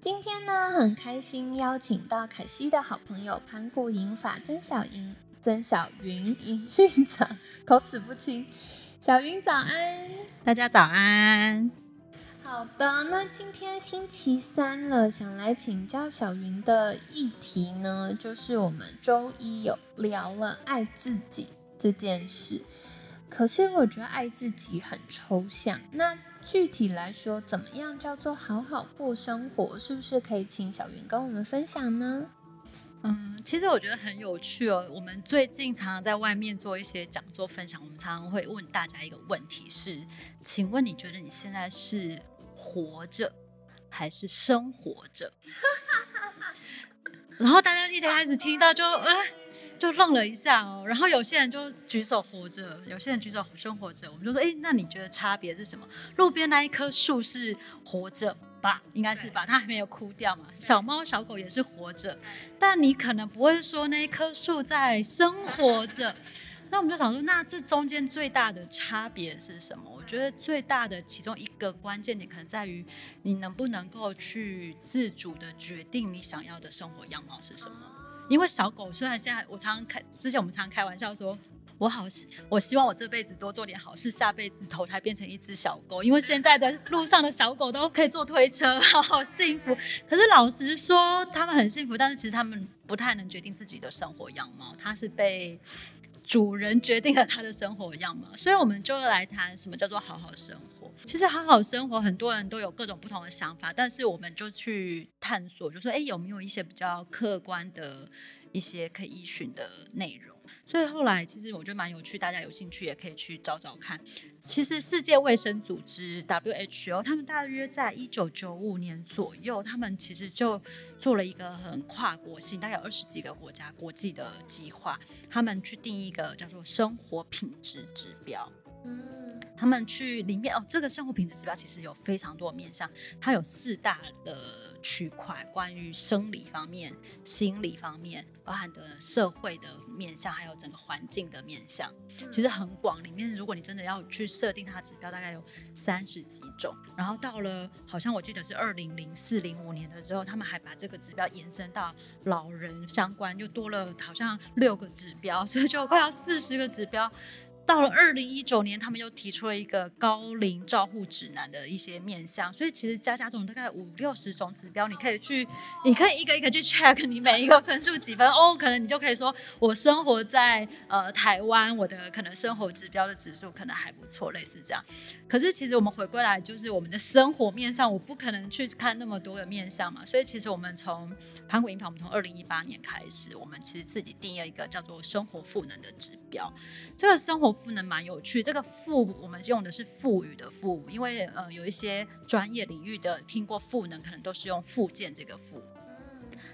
今天呢，很开心邀请到凯西的好朋友盘古银法曾小莹、曾小云营运长，口齿不清。小云早安，大家早安。好的，那今天星期三了，想来请教小云的议题呢，就是我们周一有聊了爱自己这件事。可是我觉得爱自己很抽象，那具体来说，怎么样叫做好好过生活？是不是可以请小云跟我们分享呢？嗯，其实我觉得很有趣哦。我们最近常常在外面做一些讲座分享，我们常常会问大家一个问题是：请问你觉得你现在是活着还是生活着？然后大家一开始听到就呃。就愣了一下哦，然后有些人就举手活着，有些人举手生活着。我们就说，哎，那你觉得差别是什么？路边那一棵树是活着吧？应该是吧？它还没有枯掉嘛。小猫小狗也是活着，但你可能不会说那一棵树在生活着。那我们就想说，那这中间最大的差别是什么？我觉得最大的其中一个关键点，可能在于你能不能够去自主的决定你想要的生活样貌是什么。因为小狗虽然现在我常常开，之前我们常常开玩笑说，我好我希望我这辈子多做点好事，下辈子投胎变成一只小狗。因为现在的路上的小狗都可以坐推车，好幸福。可是老实说，他们很幸福，但是其实他们不太能决定自己的生活样貌，它是被主人决定了他的生活样貌。所以我们就来谈什么叫做好好生活。其实好好生活，很多人都有各种不同的想法，但是我们就去探索，就说，哎，有没有一些比较客观的一些可以依循的内容？所以后来其实我觉得蛮有趣，大家有兴趣也可以去找找看。其实世界卫生组织 WHO，他们大约在一九九五年左右，他们其实就做了一个很跨国性，大概有二十几个国家国际的计划，他们去定一个叫做生活品质指标。嗯。他们去里面哦，这个生活品质指标其实有非常多的面向，它有四大的区块，关于生理方面、心理方面，包含的社会的面向，还有整个环境的面向，其实很广。里面如果你真的要去设定它指标，大概有三十几种。然后到了好像我记得是二零零四零五年的时候，他们还把这个指标延伸到老人相关，又多了好像六个指标，所以就快要四十个指标。到了二零一九年，他们又提出了一个高龄照护指南的一些面向，所以其实加加总大概五六十种指标，你可以去，你可以一个一个去 check 你每一个分数几分哦，可能你就可以说，我生活在呃台湾，我的可能生活指标的指数可能还不错，类似这样。可是其实我们回归来，就是我们的生活面上，我不可能去看那么多的面向嘛，所以其实我们从盘古银行，我们从二零一八年开始，我们其实自己定义了一个叫做生活赋能的指标，这个生活。赋能蛮有趣，这个赋我们用的是赋予的赋，因为呃有一些专业领域的听过赋能，可能都是用附件这个赋。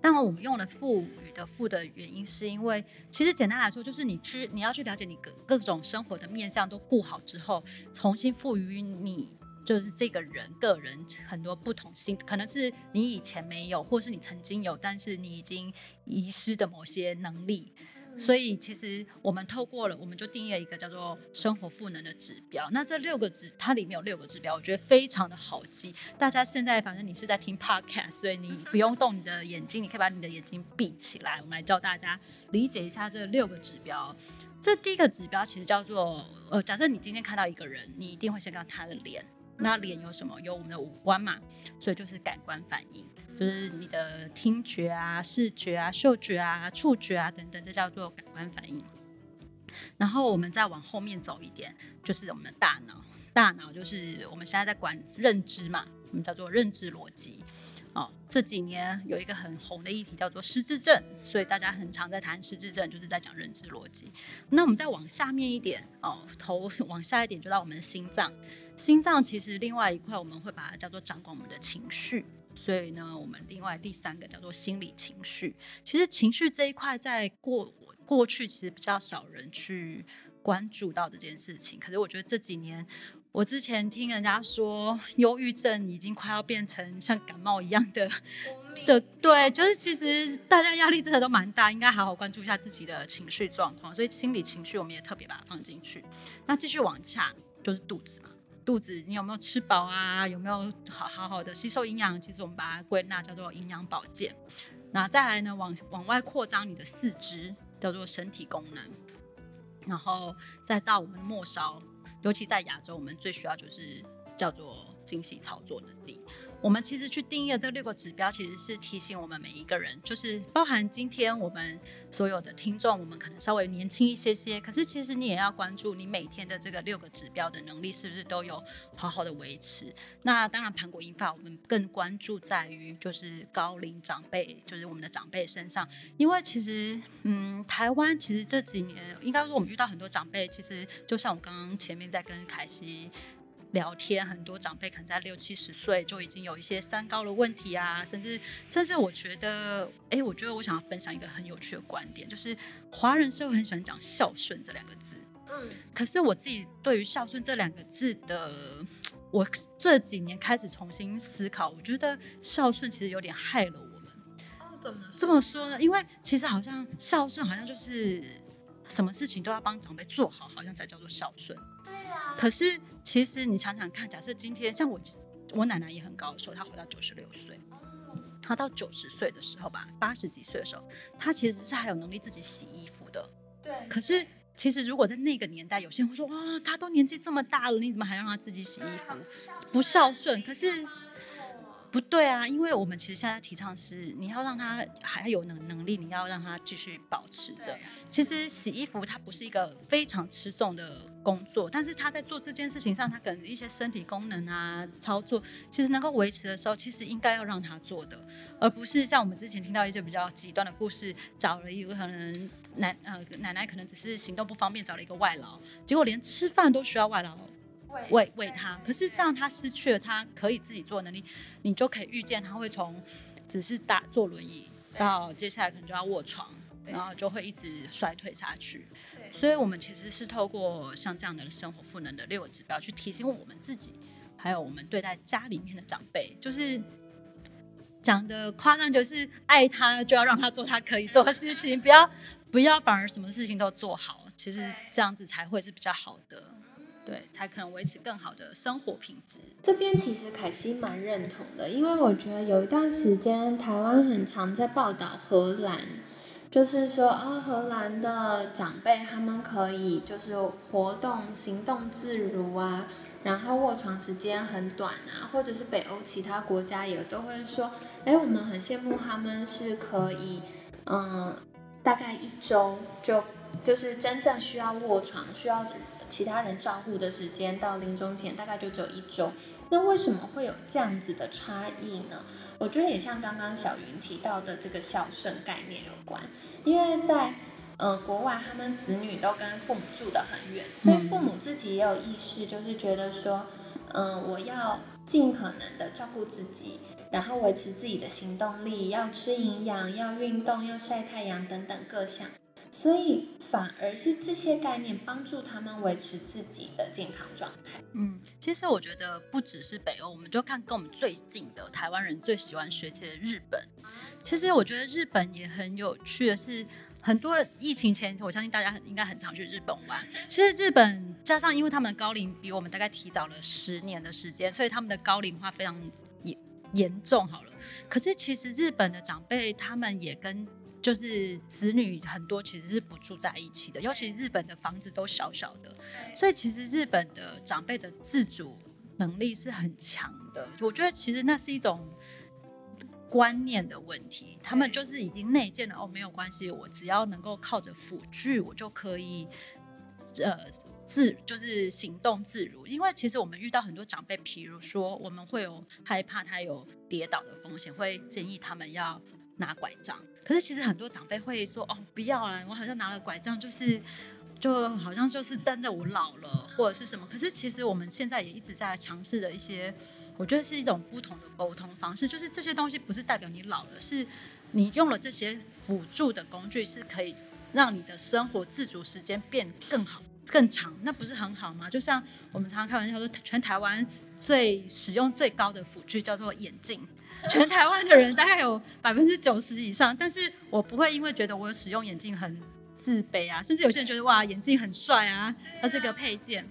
但我们用了赋予的赋的原因，是因为其实简单来说，就是你去你要去了解你各各种生活的面向都顾好之后，重新赋予你就是这个人个人很多不同性，可能是你以前没有，或是你曾经有，但是你已经遗失的某些能力。所以其实我们透过了，我们就定义了一个叫做生活赋能的指标。那这六个指，它里面有六个指标，我觉得非常的好记。大家现在反正你是在听 podcast，所以你不用动你的眼睛，你可以把你的眼睛闭起来。我们来教大家理解一下这六个指标。这第一个指标其实叫做，呃，假设你今天看到一个人，你一定会先看他的脸。那脸有什么？有我们的五官嘛，所以就是感官反应。就是你的听觉啊、视觉啊、嗅觉啊、触觉啊等等，这叫做感官反应。然后我们再往后面走一点，就是我们的大脑。大脑就是我们现在在管认知嘛，我们叫做认知逻辑。哦，这几年有一个很红的议题叫做失智症，所以大家很常在谈失智症，就是在讲认知逻辑。那我们再往下面一点，哦，头往下一点就到我们的心脏。心脏其实另外一块，我们会把它叫做掌管我们的情绪。所以呢，我们另外第三个叫做心理情绪。其实情绪这一块，在过过去其实比较少人去关注到这件事情。可是我觉得这几年，我之前听人家说，忧郁症已经快要变成像感冒一样的的，对，就是其实大家压力真的都蛮大，应该好好关注一下自己的情绪状况。所以心理情绪我们也特别把它放进去。那继续往下就是肚子嘛。肚子你有没有吃饱啊？有没有好好好的吸收营养？其实我们把它归纳叫做营养保健。那再来呢，往往外扩张你的四肢，叫做身体功能。然后再到我们的末梢，尤其在亚洲，我们最需要就是叫做精细操作能力。我们其实去定义这六个指标，其实是提醒我们每一个人，就是包含今天我们所有的听众，我们可能稍微年轻一些些，可是其实你也要关注你每天的这个六个指标的能力是不是都有好好的维持。那当然，盘古英法我们更关注在于就是高龄长辈，就是我们的长辈身上，因为其实嗯，台湾其实这几年应该说我们遇到很多长辈，其实就像我刚刚前面在跟凯西。聊天，很多长辈可能在六七十岁就已经有一些三高的问题啊，甚至甚至我觉得，哎，我觉得我想要分享一个很有趣的观点，就是华人社会很喜欢讲孝顺这两个字，嗯，可是我自己对于孝顺这两个字的，我这几年开始重新思考，我觉得孝顺其实有点害了我们。哦，怎么这么说呢？因为其实好像孝顺好像就是什么事情都要帮长辈做好，好像才叫做孝顺。对啊可是，其实你想想看，假设今天像我，我奶奶也很高寿，她活到九十六岁。她到九十岁的时候吧，八十几岁的时候，她其实是还有能力自己洗衣服的。对。可是，其实如果在那个年代，有些人会说：“哇，她都年纪这么大了，你怎么还让她自己洗衣服？不孝顺。”可是。不对啊，因为我们其实现在提倡是，你要让他还有能能力，你要让他继续保持着。其实洗衣服它不是一个非常吃重的工作，但是他在做这件事情上，他可能一些身体功能啊操作，其实能够维持的时候，其实应该要让他做的，而不是像我们之前听到一些比较极端的故事，找了一个可能奶呃奶奶可能只是行动不方便，找了一个外劳，结果连吃饭都需要外劳。喂喂他，可是这样他失去了他可以自己做能力，你就可以预见他会从只是打坐轮椅到接下来可能就要卧床，然后就会一直衰退下去。所以我们其实是透过像这样的生活赋能的六个指标去提醒我们自己，还有我们对待家里面的长辈，就是讲的夸张，就是爱他就要让他做他可以做的事情，不要不要反而什么事情都做好，其实这样子才会是比较好的。对，才可能维持更好的生活品质。这边其实凯西蛮认同的，因为我觉得有一段时间台湾很常在报道荷兰，就是说啊，荷兰的长辈他们可以就是活动行动自如啊，然后卧床时间很短啊，或者是北欧其他国家也都会说，哎，我们很羡慕他们是可以，嗯，大概一周就就是真正需要卧床需要。其他人照顾的时间到临终前大概就只有一周，那为什么会有这样子的差异呢？我觉得也像刚刚小云提到的这个孝顺概念有关，因为在呃国外，他们子女都跟父母住得很远，所以父母自己也有意识，就是觉得说，嗯，我要尽可能的照顾自己，然后维持自己的行动力，要吃营养，要运动，要晒太阳等等各项。所以反而是这些概念帮助他们维持自己的健康状态。嗯，其实我觉得不只是北欧，我们就看跟我们最近的台湾人最喜欢学习的日本。其实我觉得日本也很有趣的是，很多疫情前，我相信大家很应该很常去日本玩。其实日本加上因为他们的高龄比我们大概提早了十年的时间，所以他们的高龄化非常严严重。好了，可是其实日本的长辈他们也跟就是子女很多其实是不住在一起的，尤其日本的房子都小小的，所以其实日本的长辈的自主能力是很强的。我觉得其实那是一种观念的问题，他们就是已经内建了哦，没有关系，我只要能够靠着辅具，我就可以呃自就是行动自如。因为其实我们遇到很多长辈，比如说我们会有害怕他有跌倒的风险，会建议他们要拿拐杖。可是其实很多长辈会说：“哦，不要了，我好像拿了拐杖，就是就好像就是等着我老了或者是什么。”可是其实我们现在也一直在尝试的一些我觉得是一种不同的沟通方式。就是这些东西不是代表你老了，是你用了这些辅助的工具，是可以让你的生活自主时间变更好、更长。那不是很好吗？就像我们常常开玩笑说，全台湾最使用最高的辅具叫做眼镜。全台湾的人大概有百分之九十以上，但是我不会因为觉得我使用眼镜很自卑啊，甚至有些人觉得哇眼镜很帅啊，它是个配件。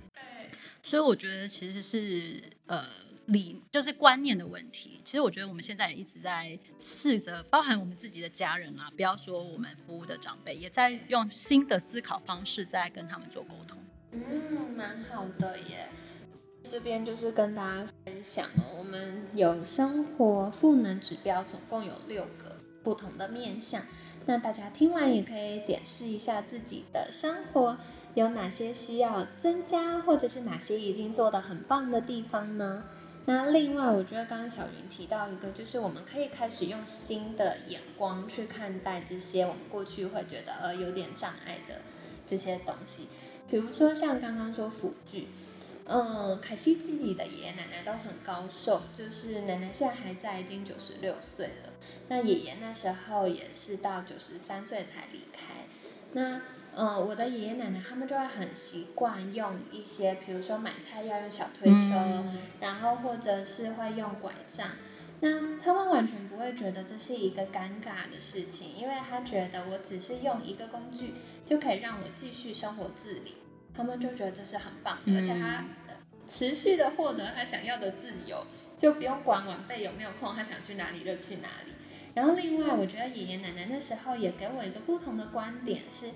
所以我觉得其实是呃理就是观念的问题。其实我觉得我们现在也一直在试着，包含我们自己的家人啊，不要说我们服务的长辈，也在用新的思考方式在跟他们做沟通。嗯，蛮好的耶。这边就是跟大家分享哦，我们有生活赋能指标，总共有六个不同的面向。那大家听完也可以解释一下自己的生活有哪些需要增加，或者是哪些已经做得很棒的地方呢？那另外，我觉得刚刚小云提到一个，就是我们可以开始用新的眼光去看待这些我们过去会觉得呃有点障碍的这些东西，比如说像刚刚说辅具。嗯，凯西自己的爷爷奶奶都很高寿，就是奶奶现在还在，已经九十六岁了。那爷爷那时候也是到九十三岁才离开。那嗯，我的爷爷奶奶他们就会很习惯用一些，比如说买菜要用小推车，然后或者是会用拐杖。那他们完全不会觉得这是一个尴尬的事情，因为他觉得我只是用一个工具就可以让我继续生活自理。他们就觉得这是很棒的，而且他持续的获得他想要的自由，就不用管晚辈有没有空，他想去哪里就去哪里。然后另外，我觉得爷爷奶奶那时候也给我一个不同的观点，是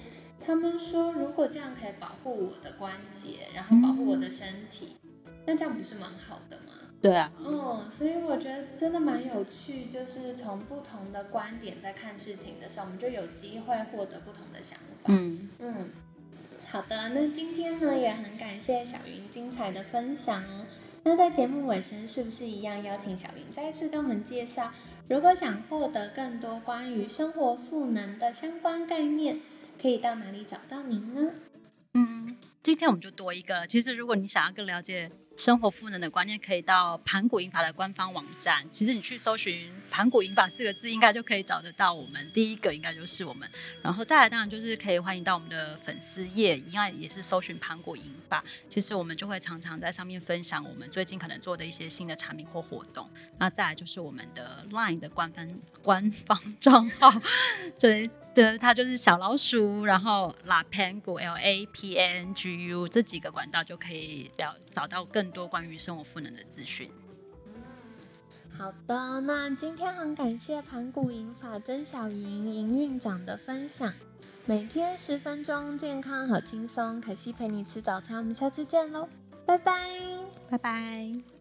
他们说如果这样可以保护我的关节，然后保护我的身体，那这样不是蛮好的吗？对啊。嗯，所以我觉得真的蛮有趣，就是从不同的观点在看事情的时候，我们就有机会获得不同的想法。嗯嗯。好的，那今天呢也很感谢小云精彩的分享哦。那在节目尾声，是不是一样邀请小云再次跟我们介绍？如果想获得更多关于生活赋能的相关概念，可以到哪里找到您呢？嗯，今天我们就多一个。其实如果你想要更了解。生活赋能的观念可以到盘古银法的官方网站。其实你去搜寻“盘古银法”四个字，应该就可以找得到我们。第一个应该就是我们，然后再来当然就是可以欢迎到我们的粉丝页，应该也是搜寻“盘古银法”。其实我们就会常常在上面分享我们最近可能做的一些新的产品或活动。那再来就是我们的 LINE 的官方官方账号，对。对，它就是小老鼠，然后 La Pangu L A P A N G U 这几个管道就可以了找到更多关于生活赋能的资讯。好的，那今天很感谢盘古银法曾小云营运长的分享，每天十分钟，健康好轻松，可惜陪你吃早餐，我们下次见喽，拜拜，拜拜。